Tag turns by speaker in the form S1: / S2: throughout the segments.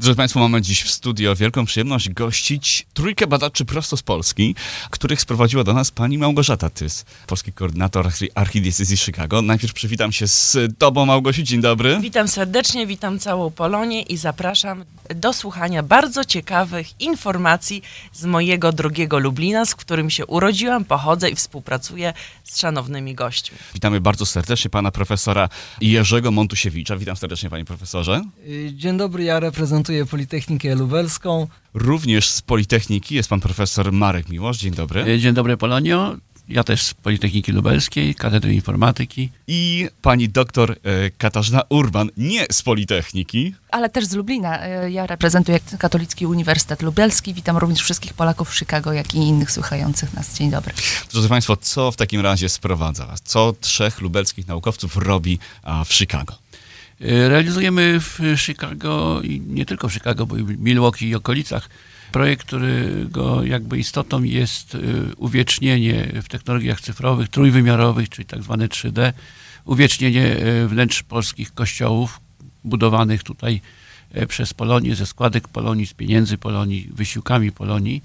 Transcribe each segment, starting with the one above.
S1: Drodzy Państwo, mamy dziś w studio wielką przyjemność gościć trójkę badaczy prosto z Polski, których sprowadziła do nas pani Małgorzata Tys, polski koordynator archi- archidiecezji Chicago. Najpierw przywitam się z tobą, Małgosiu, dzień dobry.
S2: Witam serdecznie, witam całą Polonię i zapraszam do słuchania bardzo ciekawych informacji z mojego drugiego Lublina, z którym się urodziłam, pochodzę i współpracuję z szanownymi gośćmi.
S1: Witamy bardzo serdecznie pana profesora Jerzego Montusiewicza. Witam serdecznie, panie profesorze.
S3: Dzień dobry, ja reprezentuję Politechnikę Lubelską.
S1: Również z Politechniki jest pan profesor Marek Miłosz. Dzień dobry.
S4: E, Dzień dobry Polonio. Ja też z Politechniki Lubelskiej, Katedry Informatyki.
S1: I pani doktor e, Katarzyna Urban, nie z Politechniki,
S5: ale też z Lublina. E, Ja reprezentuję Katolicki Uniwersytet Lubelski. Witam również wszystkich Polaków w Chicago, jak i innych słuchających nas. Dzień dobry.
S1: Drodzy Państwo, co w takim razie sprowadza Was? Co trzech lubelskich naukowców robi w Chicago?
S4: E, Realizujemy w Chicago i nie tylko w Chicago, bo i w Milwaukee i okolicach projekt, którego jakby istotą jest e, uwiecznienie w technologiach cyfrowych, trójwymiarowych, czyli tak zwane 3D, uwiecznienie e, wnętrz polskich kościołów budowanych tutaj przez Polonię, ze składek Polonii, z pieniędzy Polonii, wysiłkami Polonii.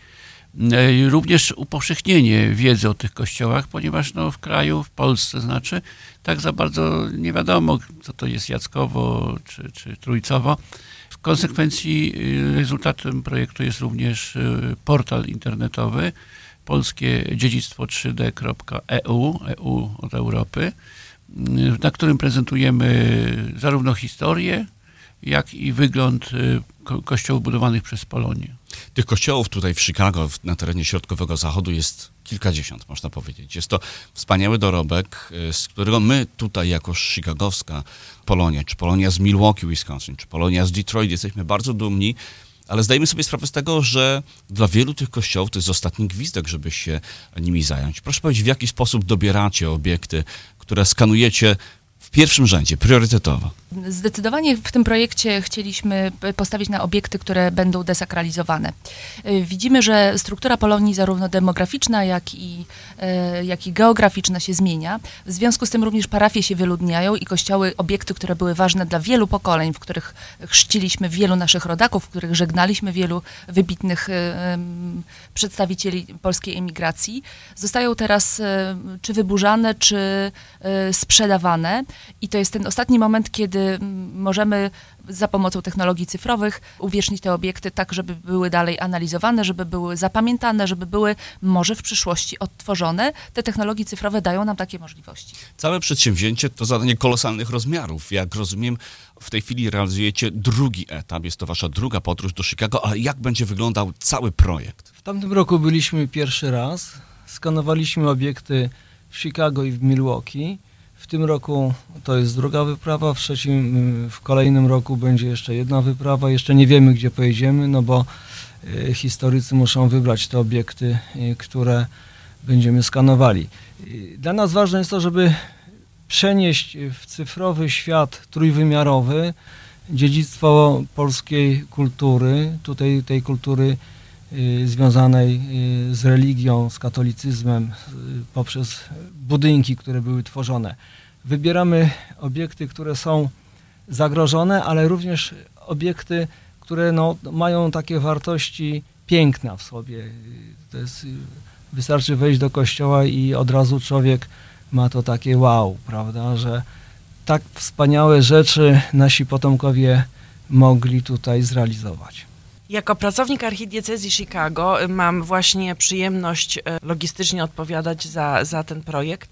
S4: E, Również upowszechnienie wiedzy o tych kościołach, ponieważ no, w kraju, w Polsce znaczy, tak za bardzo nie wiadomo, co to jest Jackowo czy, czy Trójcowo. W konsekwencji y, rezultatem projektu jest również y, portal internetowy polskie dziedzictwo 3D.eu, EU od Europy, y, na którym prezentujemy zarówno historię, jak i wygląd ko- kościołów budowanych przez Polonię.
S1: Tych kościołów tutaj w Chicago, na terenie środkowego zachodu jest kilkadziesiąt, można powiedzieć. Jest to wspaniały dorobek, y, z którego my tutaj jako chicagowska Polonia, czy Polonia z Milwaukee, Wisconsin, czy Polonia z Detroit jesteśmy bardzo dumni, ale zdajemy sobie sprawę z tego, że dla wielu tych kościołów to jest ostatni gwizdek, żeby się nimi zająć. Proszę powiedzieć, w jaki sposób dobieracie obiekty, które skanujecie w pierwszym rzędzie, priorytetowo?
S5: Zdecydowanie w tym projekcie chcieliśmy postawić na obiekty, które będą desakralizowane. Y, Widzimy, że struktura Polonii, zarówno demograficzna, jak i, e, jak i geograficzna się zmienia. W związku z tym również parafie się wyludniają i kościoły, obiekty, które były ważne dla wielu pokoleń, w których chrzciliśmy wielu naszych rodaków, w których żegnaliśmy wielu wybitnych e, przedstawicieli polskiej emigracji, zostają teraz e, czy wyburzane, czy sprzedawane. I to jest ten ostatni moment, kiedy możemy za pomocą technologii cyfrowych uwiecznić te obiekty tak, żeby były dalej analizowane, żeby były zapamiętane, żeby były może w przyszłości odtworzone. Te technologie cyfrowe dają nam takie możliwości.
S1: Całe przedsięwzięcie to zadanie kolosalnych rozmiarów. Jak rozumiem, w tej chwili realizujecie drugi etap, jest to wasza druga podróż do Chicago, ale jak będzie wyglądał cały projekt?
S3: W tamtym roku byliśmy pierwszy raz. Skanowaliśmy obiekty w Chicago i w Milwaukee. W tym roku to jest druga wyprawa, w trzecim, y, w kolejnym roku będzie jeszcze jedna wyprawa. Jeszcze nie wiemy, gdzie pojedziemy, no bo y, historycy muszą wybrać te obiekty, y, które będziemy skanowali. Dla nas ważne jest to, żeby przenieść w cyfrowy świat trójwymiarowy dziedzictwo polskiej kultury, tutaj tej kultury związanej y, z religią, z katolicyzmem, y, poprzez budynki, które były tworzone. Wybieramy obiekty, które są zagrożone, ale również obiekty, które no, mają takie wartości piękna w sobie. Y, To jest, y, wystarczy wejść do kościoła i od razu człowiek ma to takie wow, prawda, że tak wspaniałe rzeczy nasi potomkowie mogli tutaj zrealizować.
S2: Jako pracownik archidiecezji Chicago y, mam właśnie przyjemność y, logistycznie odpowiadać za, za ten projekt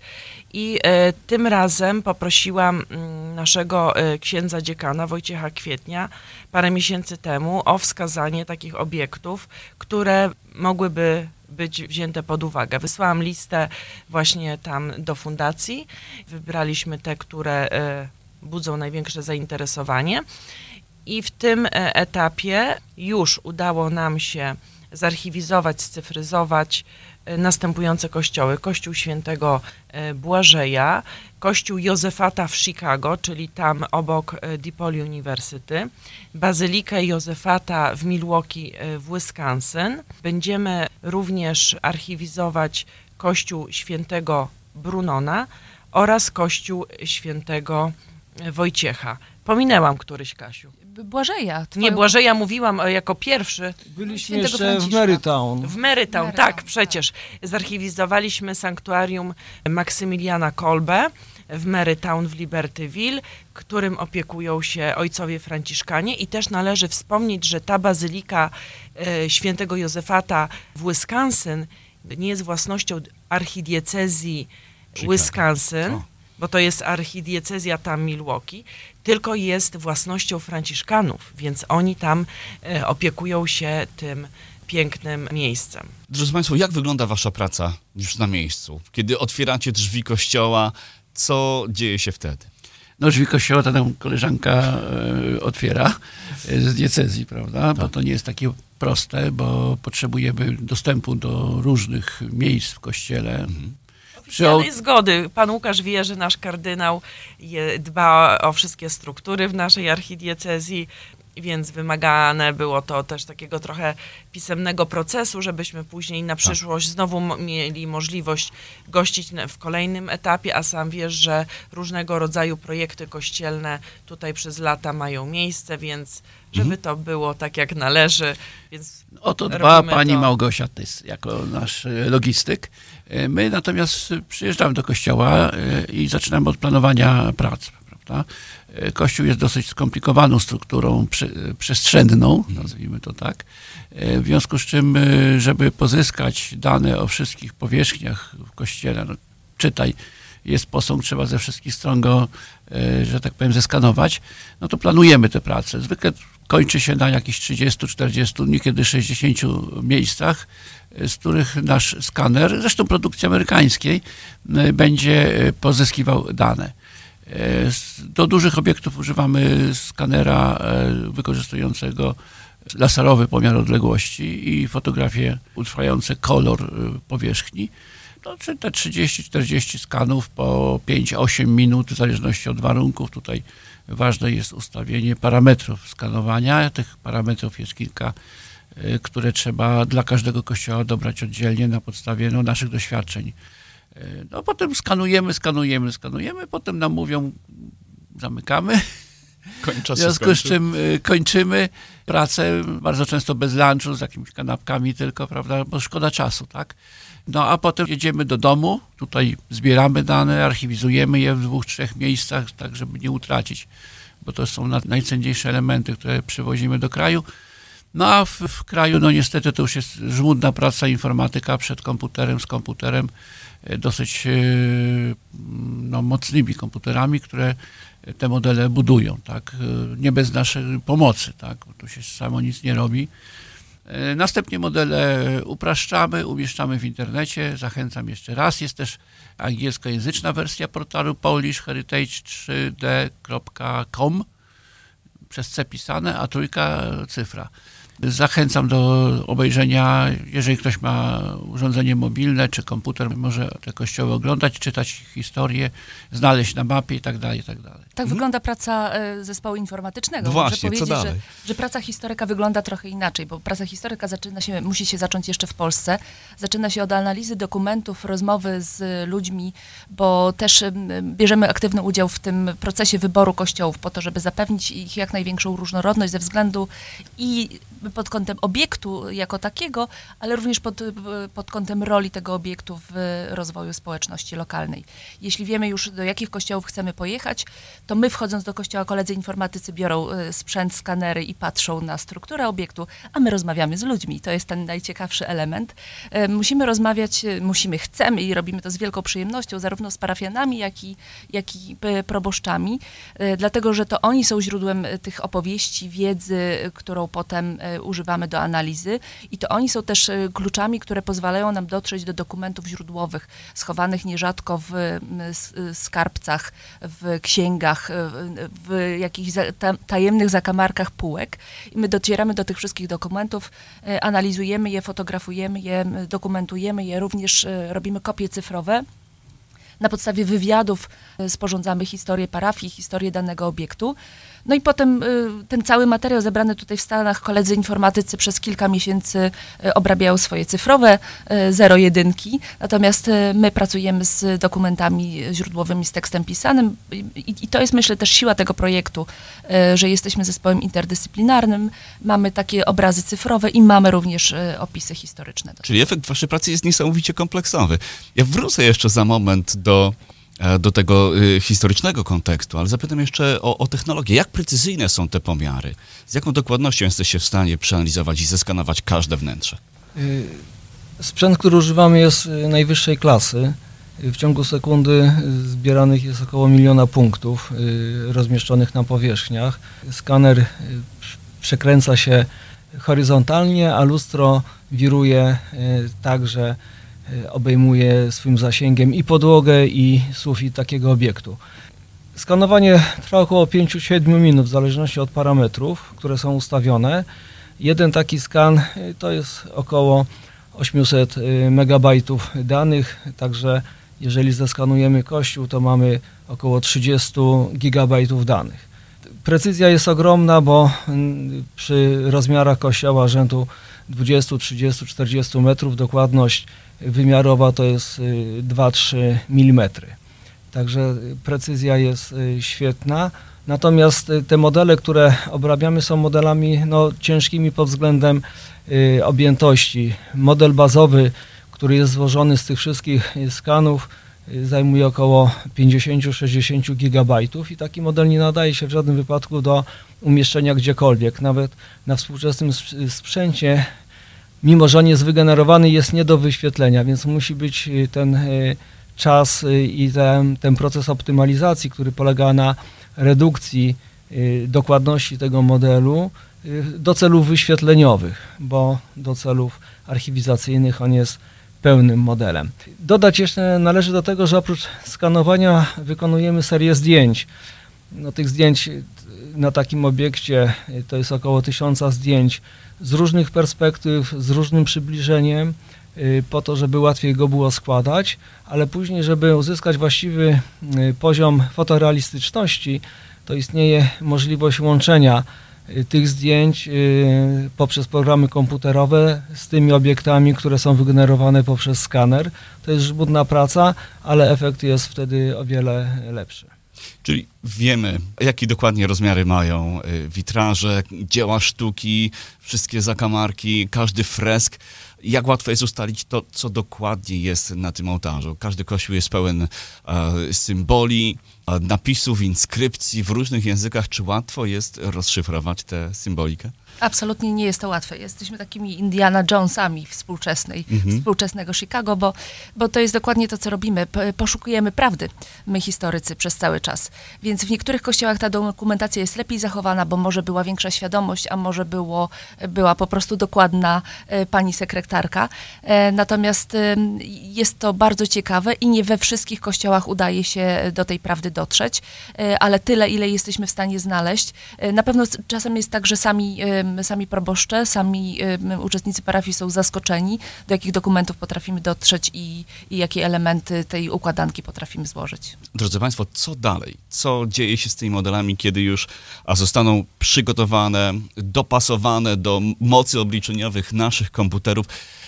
S2: i y, tym razem poprosiłam mm, naszego księdza dziekana Wojciecha Kwietnia parę miesięcy temu o wskazanie takich obiektów, które mogłyby być wzięte pod uwagę. Wysłałam listę właśnie tam do fundacji. Wybraliśmy te, które budzą największe zainteresowanie. I w tym e, etapie już udało nam się zarchiwizować, scyfryzować e, następujące kościoły. Kościół świętego e, Błażeja, kościół Józefata w Chicago, czyli tam obok DePaul University, bazylikę Józefata w Milwaukee w Wisconsin. Będziemy również archiwizować kościół świętego Brunona oraz kościół świętego Wojciecha. Pominęłam któryś, Kasiu.
S5: Błażeja. Twoją...
S2: Nie, Błażeja mówiłam e, jako pierwszy.
S3: Byliśmy
S5: Świętego
S3: jeszcze w. Marytown.
S2: W Marytown,
S5: Marytown,
S2: tak,
S5: tak.
S2: przecież. Zarchiwizowaliśmy sanktuarium Maksymiliana Kolbe w Marytown w Libertyville, którym opiekują się ojcowie franciszkanie i też należy wspomnieć, że ta bazylika e, świętego Józefata w Wisconsin nie jest własnością archidiecezji. Wisconsin. Bo to jest archidiecezja tam Milwaukee, tylko jest własnością franciszkanów, więc oni tam e, opiekują się tym pięknym miejscem.
S1: Drodzy Państwo, jak wygląda Wasza praca już na miejscu? Kiedy otwieracie drzwi kościoła, co dzieje się wtedy?
S4: No drzwi kościoła to nam koleżanka e, otwiera e, z diecezji, prawda? Bo to nie jest takie proste, bo potrzebujemy dostępu do różnych miejsc w kościele. Przy
S2: Oficjalnej zgody. Pan Łukasz wie, że nasz kardynał je, dba o wszystkie struktury w naszej archidiecezji, więc wymagane było to też takiego trochę pisemnego procesu, żebyśmy później na przyszłość znowu mieli możliwość gościć w kolejnym etapie, a sam wiesz, że różnego rodzaju projekty kościelne tutaj przez lata mają miejsce, więc żeby to było tak jak należy, więc
S4: O to dba pani
S2: to.
S4: Małgosia Tys, jako nasz e, logistyk. E, My natomiast przyjeżdżamy do kościoła e, i zaczynamy od planowania prac. E, Kościół jest dosyć skomplikowaną strukturą prze- przestrzenną, nazwijmy to tak. E, W związku z czym, e, żeby pozyskać dane o wszystkich powierzchniach w kościele, no, czytaj, jest posąg, trzeba ze wszystkich stron go, e, że tak powiem, zeskanować, no to planujemy te prace. Zwykle kończy się na jakichś 30, 40, niekiedy 60 miejscach, e, z których nasz skaner, zresztą produkcji amerykańskiej, e, będzie e, pozyskiwał dane. E, Do dużych obiektów używamy skanera e, wykorzystującego laserowy pomiar odległości i fotografie utrwające kolor e, powierzchni. No, czy te 30-40 skanów po 5-8 minut, w zależności od warunków. Tutaj ważne jest ustawienie parametrów skanowania. Tych parametrów jest kilka, które trzeba dla każdego kościoła dobrać oddzielnie na podstawie no, naszych doświadczeń. E, No potem skanujemy, skanujemy, skanujemy, potem nam mówią, zamykamy. W związku z czym y, kończymy pracę bardzo często bez lunchu, z jakimiś kanapkami tylko, prawda, bo szkoda czasu, tak? No a potem jedziemy do domu, tutaj zbieramy dane, archiwizujemy je w dwóch, trzech miejscach, tak żeby nie utracić, bo to są na- najcenniejsze elementy, które przywozimy do kraju. No a w, w kraju, no niestety to już jest żmudna praca, informatyka przed komputerem, z komputerem, e, dosyć e, no, mocnymi komputerami, które te modele budują, tak? E, Nie bez naszej pomocy, tak? Bo tu się samo nic nie robi. E, Następnie modele upraszczamy, umieszczamy w internecie. Zachęcam jeszcze raz. Jest też angielskojęzyczna wersja portalu polisheritage3d.com przez C pisane, a trójka cyfra. Zachęcam do obejrzenia, jeżeli ktoś ma urządzenie mobilne czy komputer, może te kościoły oglądać, czytać ich historię, znaleźć na mapie i tak dalej, i tak dalej.
S5: Tak wygląda praca e, zespołu informatycznego.
S1: No
S5: Muszę
S1: właśnie, co
S5: powiedzieć,
S1: dalej?
S5: Że, że praca historyka wygląda trochę inaczej, bo praca historyka zaczyna się, musi się zacząć jeszcze w Polsce. Zaczyna się od analizy dokumentów, rozmowy z ludźmi, bo też em, bierzemy aktywny udział w tym procesie wyboru kościołów po to, żeby zapewnić ich jak największą różnorodność ze względu i pod kątem obiektu jako takiego, ale również pod, pod kątem roli tego obiektu w rozwoju społeczności lokalnej. Jeśli wiemy już, do jakich kościołów chcemy pojechać, to my wchodząc do kościoła, koledzy informatycy biorą e, sprzęt, skanery i patrzą na strukturę obiektu, a my rozmawiamy z ludźmi. To jest ten najciekawszy element. E, Musimy rozmawiać, e, musimy, chcemy i robimy to z wielką przyjemnością, zarówno z parafianami, jak i, jak i proboszczami, dlatego że to oni są źródłem tych opowieści, wiedzy, którą potem używamy do analizy i to oni są też e, kluczami, które pozwalają nam dotrzeć do dokumentów źródłowych, schowanych nierzadko w skarbcach, w księgach, e, w- jakichś tajemnych zakamarkach półek. I my docieramy do tych wszystkich dokumentów, e, analizujemy je, fotografujemy je, dokumentujemy je, również e, robimy kopie cyfrowe. Na podstawie wywiadów e, sporządzamy historię parafii, historię danego obiektu. No i potem y, ten cały materiał zebrany tutaj w Stanach, koledzy informatycy przez kilka miesięcy y, obrabiają swoje cyfrowe y, zero-jedynki, natomiast my pracujemy z dokumentami źródłowymi, z tekstem pisanym i, i to jest myślę też siła tego projektu, że jesteśmy zespołem interdyscyplinarnym, mamy takie obrazy cyfrowe i mamy również opisy historyczne.
S1: Czyli efekt waszej pracy jest niesamowicie kompleksowy. Ja wrócę jeszcze za moment do, do tego y, historycznego kontekstu, ale zapytam jeszcze o, o technologię. Jak precyzyjne są te pomiary? Z jaką dokładnością jesteście w stanie przeanalizować i zeskanować każde wnętrze?
S3: Y, Sprzęt, który używamy jest najwyższej klasy. W ciągu sekundy zbieranych jest około miliona punktów rozmieszczonych na powierzchniach. Skaner prz- przekręca się horyzontalnie, a lustro wiruje y, tak, że y, obejmuje swym zasięgiem i podłogę, i sufit takiego obiektu. Skanowanie trwa około 5-7 minut w zależności od parametrów, które są ustawione. Jeden taki skan y, to jest około 800 y, megabajtów danych, także jeżeli zeskanujemy kościół, to mamy około 30 gigabajtów danych. Precyzja jest ogromna, bo przy rozmiarach kościoła rzędu 20, 30, 40 metrów dokładność wymiarowa to jest y, 2-3 mm. Także y, precyzja jest y, świetna. Natomiast y, te modele, które obrabiamy, są modelami no, ciężkimi pod względem y, objętości. Model bazowy, który jest złożony z tych wszystkich y, skanów, y, zajmuje około 50-60 gigabajtów i taki model nie nadaje się w żadnym wypadku do umieszczenia gdziekolwiek. Nawet na współczesnym sp- sprzęcie, mimo że on jest wygenerowany, jest nie do wyświetlenia, więc musi być y, ten y, czas y, i ten, ten proces optymalizacji, który polega na redukcji dokładności tego modelu do celów wyświetleniowych, bo do celów archiwizacyjnych on jest pełnym modelem. Dodać jeszcze należy do tego, że oprócz skanowania wykonujemy serię zdjęć. No, tych zdjęć y, na takim obiekcie y, to jest około tysiąca zdjęć z różnych perspektyw, z różnym przybliżeniem, y, po to, żeby łatwiej go było składać, ale później, żeby uzyskać właściwy poziom fotorealistyczności, to istnieje możliwość łączenia tych zdjęć poprzez programy komputerowe z tymi obiektami, które są wygenerowane poprzez skaner. To jest żmudna praca, ale efekt jest wtedy o wiele lepszy.
S1: Czyli wiemy, jakie dokładnie rozmiary mają y, witraże, dzieła sztuki, wszystkie zakamarki, każdy fresk. Jak łatwo jest ustalić to, co dokładnie jest na tym ołtarzu. Każdy kościół jest pełen e, symboli, e, napisów, inskrypcji w różnych językach. Czy łatwo jest rozszyfrować tę symbolikę?
S5: Absolutnie nie jest to łatwe. Jesteśmy takimi Indiana Jonesami współczesnej,
S1: Mhm.
S5: współczesnego Chicago, bo, bo to jest dokładnie to, co robimy. Poszukujemy prawdy, my historycy, przez cały czas. Więc w niektórych kościołach ta dokumentacja jest lepiej zachowana, bo może była większa świadomość, a może było, była po prostu dokładna e, pani sekretarka. E, Natomiast jest to bardzo ciekawe i nie we wszystkich kościołach udaje się do tej prawdy dotrzeć, e, ale tyle, ile jesteśmy w stanie znaleźć. E, Na pewno czasem jest tak, że sami, sami proboszcze, sami uczestnicy parafii są zaskoczeni, do jakich dokumentów potrafimy dotrzeć i, i jakie elementy tej układanki potrafimy złożyć.
S1: Drodzy Państwo, co dalej? Co dzieje się z tymi modelami, kiedy już a zostaną przygotowane, dopasowane do mocy obliczeniowych naszych komputerów?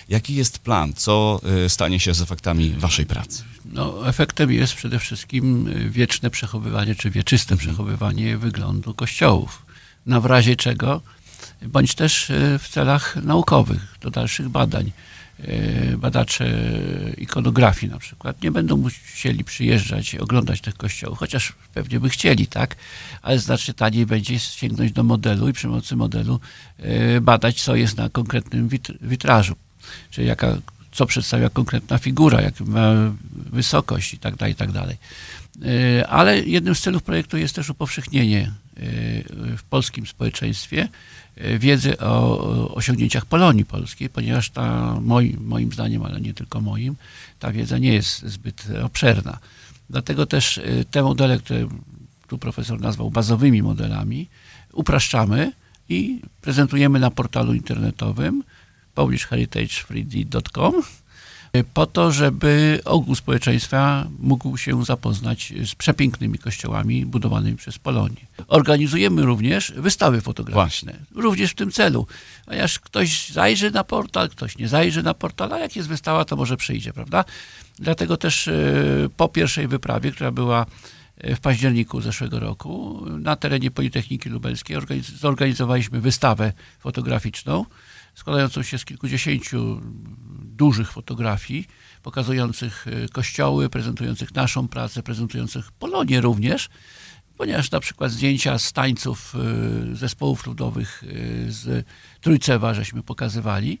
S1: Jaki jest plan? Co y, stanie się z efektami Waszej pracy?
S4: No, efektem jest przede wszystkim y, wieczne przechowywanie, czy wieczyste przechowywanie wyglądu kościołów. Na w razie czego, bądź też y, w celach naukowych, do dalszych badań. Badacze ikonografii na przykład nie będą musieli przyjeżdżać i oglądać tych kościołów, chociaż pewnie by chcieli, tak? Ale znacznie taniej będzie sięgnąć do modelu i przy pomocy modelu badać, co jest na konkretnym witr- witrażu, czyli jaka co przedstawia konkretna figura, jaką ma wysokość i tak dalej, i tak dalej. Y, Ale jednym z celów projektu jest też upowszechnienie y, w polskim społeczeństwie y, wiedzy o osiągnięciach Polonii polskiej, ponieważ ta, moim, moim zdaniem, ale nie tylko moim, ta wiedza nie jest zbyt obszerna. Dlatego też te modele, które tu profesor nazwał bazowymi modelami, upraszczamy i prezentujemy na portalu internetowym polishheritage3d.com po to, żeby ogół społeczeństwa mógł się zapoznać z przepięknymi kościołami budowanymi przez Polonię. Organizujemy również wystawy fotograficzne, również w tym celu. Ponieważ ktoś zajrzy na portal, ktoś nie zajrzy na portal, a jak jest wystawa, to może przyjdzie, prawda? Dlatego też e, po pierwszej wyprawie, która była e, w październiku zeszłego roku na terenie Politechniki Lubelskiej organiz- zorganizowaliśmy wystawę fotograficzną składającą się z kilkudziesięciu dużych fotografii pokazujących e, kościoły, prezentujących naszą pracę, prezentujących Polonię również, ponieważ na przykład zdjęcia z tańców e, zespołów ludowych e, z Trójcewa żeśmy pokazywali,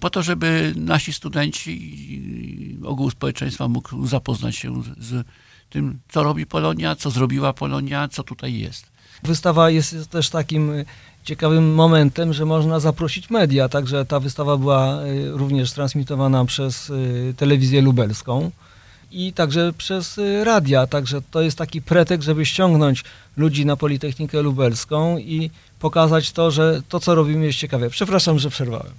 S4: po to, żeby nasi studenci ogół społeczeństwa mógł zapoznać się z tym, co robi Polonia, co zrobiła Polonia, co tutaj jest.
S3: Wystawa jest też takim y, ciekawym momentem, że można zaprosić media, także ta wystawa była y, również transmitowana przez y, telewizję lubelską i także przez radia, także to jest taki pretekst, żeby ściągnąć ludzi na Politechnikę Lubelską i pokazać to, że to, co robimy jest ciekawe. Przepraszam, że przerwałem.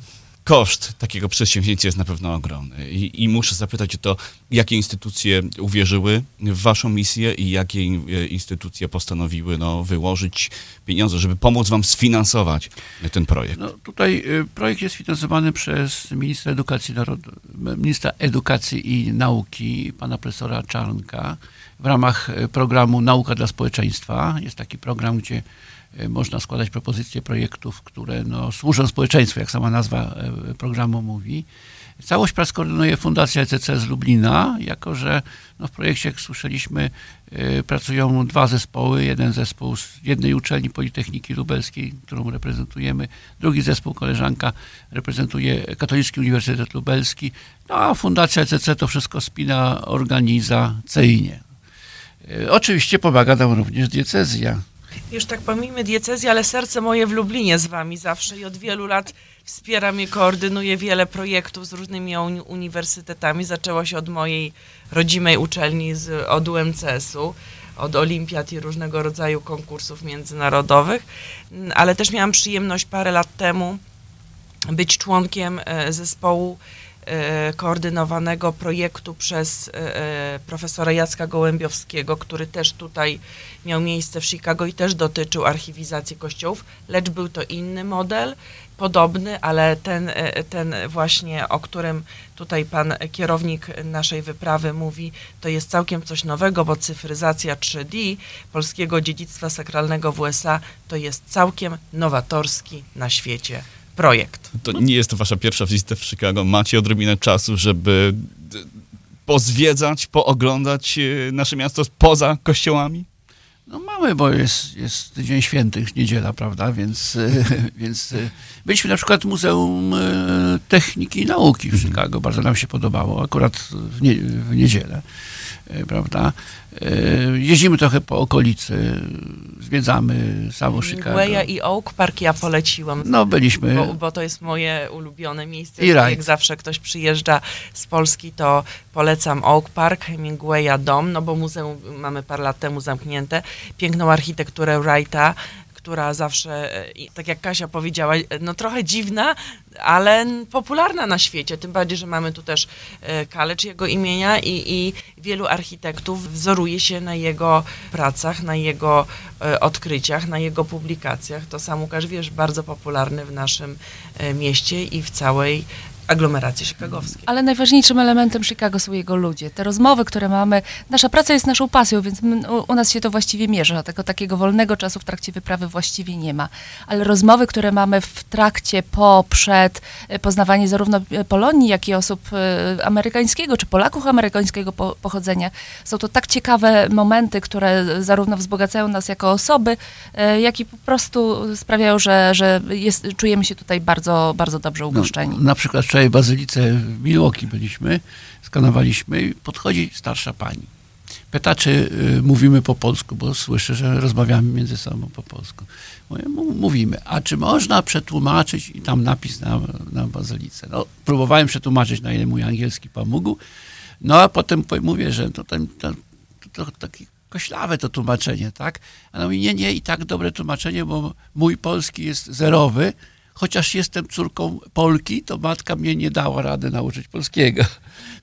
S1: Koszt takiego przedsięwzięcia jest na pewno ogromny. I, I muszę zapytać o to, jakie instytucje uwierzyły w waszą misję i jakie e, instytucje postanowiły no, wyłożyć pieniądze, żeby pomóc wam sfinansować ten projekt.
S4: No, tutaj y, projekt jest finansowany przez ministra edukacji, narod... ministra edukacji i nauki, pana profesora Czarnka, w ramach y, programu Nauka dla Społeczeństwa. Jest taki program, gdzie można składać propozycje projektów, które no, służą społeczeństwu, jak sama nazwa y, programu mówi. Całość prac koordynuje Fundacja ECC z Lublina, jako że no, w projekcie, jak słyszeliśmy, y, pracują dwa zespoły. Jeden zespół z jednej uczelni Politechniki Lubelskiej, którą reprezentujemy, drugi zespół, koleżanka, reprezentuje Katolicki Uniwersytet Lubelski, no a Fundacja ECC to wszystko spina organizacyjnie. Oczywiście pomaga nam również diecezja.
S2: Już tak pomijmy diecezję, ale serce moje w Lublinie z wami zawsze i od wielu lat wspiera mnie, koordynuje wiele projektów z różnymi uni- uniwersytetami. Zaczęło się od mojej rodzimej uczelni, z, od UMCS-u, od olimpiad i różnego rodzaju konkursów międzynarodowych, ale też miałam przyjemność parę lat temu być członkiem e, zespołu koordynowanego projektu przez e, e, profesora Jacka Gołębiowskiego, który też tutaj miał miejsce w Chicago i też dotyczył archiwizacji kościołów, lecz był to inny model, podobny, ale ten, e, ten właśnie, o którym tutaj pan kierownik naszej wyprawy mówi, to jest całkiem coś nowego, bo cyfryzacja 3D polskiego dziedzictwa sakralnego w USA to jest całkiem nowatorski na świecie projekt.
S1: To nie jest to wasza pierwsza wizyta w Chicago. Macie odrobinę czasu, żeby d- pozwiedzać, pooglądać e, nasze miasto poza kościołami?
S4: No mamy, bo jest, jest Dzień Świętych, niedziela, prawda, więc, e, więc e, byliśmy na przykład w Muzeum e, Techniki i Nauki w Chicago, bardzo nam się podobało, akurat w, nie, w niedzielę, e, prawda. E, Jeździmy trochę po okolicy, zwiedzamy samo Chicago.
S2: Mgłeja i Oak Park ja poleciłam.
S4: No byliśmy,
S2: Bo, bo to jest moje ulubione miejsce.
S4: I
S2: Jak
S4: rajd.
S2: zawsze ktoś przyjeżdża z Polski, to polecam Oak Park, Hemingwaya Dom, no bo muzeum mamy parę lat temu zamknięte. Piękną architekturę Wrighta, która zawsze, e, tak jak Kasia powiedziała, e, no trochę dziwna, ale popularna na świecie. Tym bardziej, że mamy tu też e, kalecz jego imienia i, i wielu architektów wzoruje się na jego pracach, na jego odkryciach, na jego publikacjach. To sam Łukasz, wiesz, bardzo popularny w naszym mieście i w całej aglomeracji chicagowskiej.
S5: Ale najważniejszym elementem Chicago są jego ludzie. Te rozmowy, które mamy, nasza praca jest naszą pasją, więc u, u nas się to właściwie mierzy, a tego takiego wolnego czasu w trakcie wyprawy właściwie nie ma. Ale rozmowy, które mamy w trakcie, po, przed, e, poznawanie zarówno e, Polonii, jak i osób e, amerykańskiego, czy Polaków amerykańskiego po, pochodzenia, są to tak ciekawe momenty, które zarówno wzbogacają nas jako osoby, jak i po prostu sprawiają, że, że jest, czujemy się tutaj bardzo, bardzo dobrze ugoszczeni.
S4: No, na przykład wczoraj w Bazylice w Milwaukee byliśmy, skanowaliśmy i podchodzi starsza pani. Pyta, czy y, mówimy po polsku, bo słyszę, że rozmawiamy między sobą po polsku. Mówię, "Mu- mówimy. A czy można przetłumaczyć i tam napis na, na Bazylice? No, próbowałem przetłumaczyć, na ile mój angielski pomógł. No a potem po- mówię, że to, tam, tam, to, to takie koślawe to tłumaczenie, tak? A ona nie, nie, i tak dobre tłumaczenie, bo mój polski jest zerowy, chociaż jestem córką Polki, to matka mnie nie dała rady nauczyć polskiego.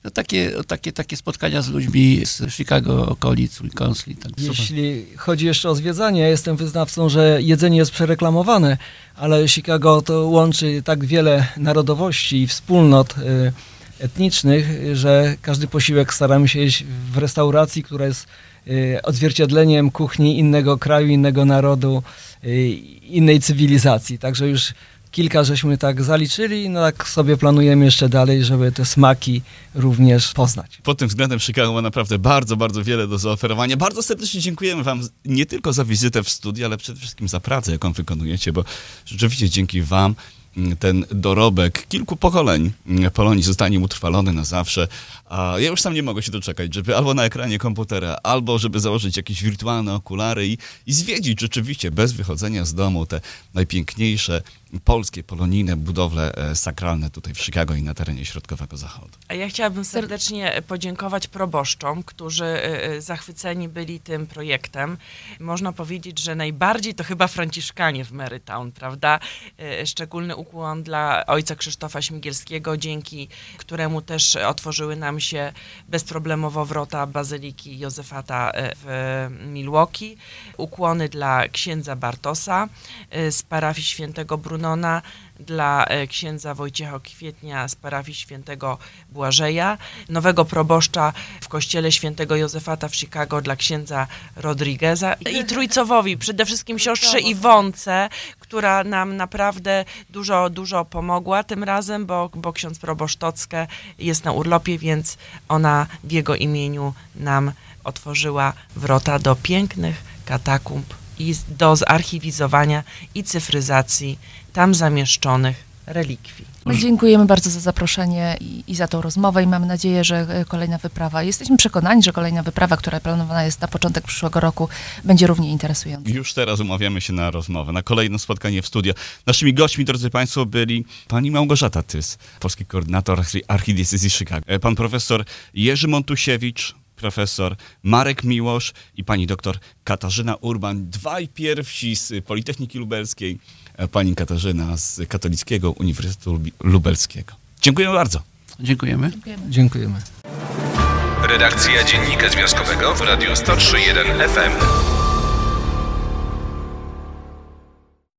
S4: No takie, takie, takie spotkania z ludźmi z Chicago, okolic, Wisconsin. Tak.
S3: Jeśli chodzi jeszcze o zwiedzanie, ja jestem wyznawcą, że jedzenie jest przereklamowane, ale Chicago to łączy tak wiele narodowości i wspólnot y, etnicznych, że każdy posiłek staramy się jeść w restauracji, która jest y, odzwierciedleniem kuchni innego kraju, innego narodu, y, innej cywilizacji. Także już kilka żeśmy tak zaliczyli, no tak sobie planujemy jeszcze dalej, żeby te smaki również poznać.
S1: Pod tym względem Chicago ma naprawdę bardzo, bardzo wiele do zaoferowania. Bardzo serdecznie dziękujemy Wam nie tylko za wizytę w studiu, ale przede wszystkim za pracę, jaką wykonujecie, bo rzeczywiście dzięki Wam mm, ten dorobek kilku pokoleń mm, Polonii zostanie utrwalony na zawsze. A ja już sam nie mogę się doczekać, żeby albo na ekranie komputera, albo żeby założyć jakieś wirtualne okulary i, i zwiedzić rzeczywiście bez wychodzenia z domu te najpiękniejsze polskie, polonijne budowle e, sakralne tutaj w Chicago i na terenie Środkowego Zachodu.
S2: A ja chciałabym serdecznie podziękować proboszczom, którzy y, y, zachwyceni byli tym projektem. Można powiedzieć, że najbardziej to chyba Franciszkanie w Marytown, prawda? Szczególny ukłon dla ojca Krzysztofa Śmigielskiego, dzięki któremu też otworzyły nam się bezproblemowo wrota Bazyliki Józefata w Milwaukee. Ukłony dla księdza Bartosa z parafii świętego Brunona, dla e, księdza Wojciecha Kwietnia z parafii świętego Błażeja, nowego proboszcza w kościele świętego Józefata w Chicago dla księdza Rodrigueza i Trójcowowi, przede wszystkim siostrze Iwonce, która nam naprawdę dużo, dużo pomogła tym razem, bo, bo ksiądz proboszcz Tockę jest na urlopie, więc ona w jego imieniu nam otworzyła wrota do pięknych katakumb i do zarchiwizowania i cyfryzacji tam zamieszczonych relikwii.
S5: My dziękujemy bardzo za zaproszenie i, i za tą rozmowę i mamy nadzieję, że e, kolejna wyprawa, jesteśmy przekonani, że kolejna wyprawa, która planowana jest na początek przyszłego roku, będzie równie interesująca.
S1: Już teraz umawiamy się na rozmowę, na kolejne spotkanie w studio. Naszymi gośćmi, drodzy Państwo, byli pani Małgorzata Tys, polski koordynator archi- archidiecezji Chicago, e, pan profesor Jerzy Montusiewicz, profesor Marek Miłosz i pani doktor Katarzyna Urban, dwaj pierwsi z Politechniki Lubelskiej, pani Katarzyna z Katolickiego Uniwersytetu Lubelskiego. Dziękuję bardzo.
S4: Dziękujemy.
S5: Dziękujemy.
S3: Dziękujemy.
S6: Redakcja Dziennika Związkowego w Radiu 103.1 FM.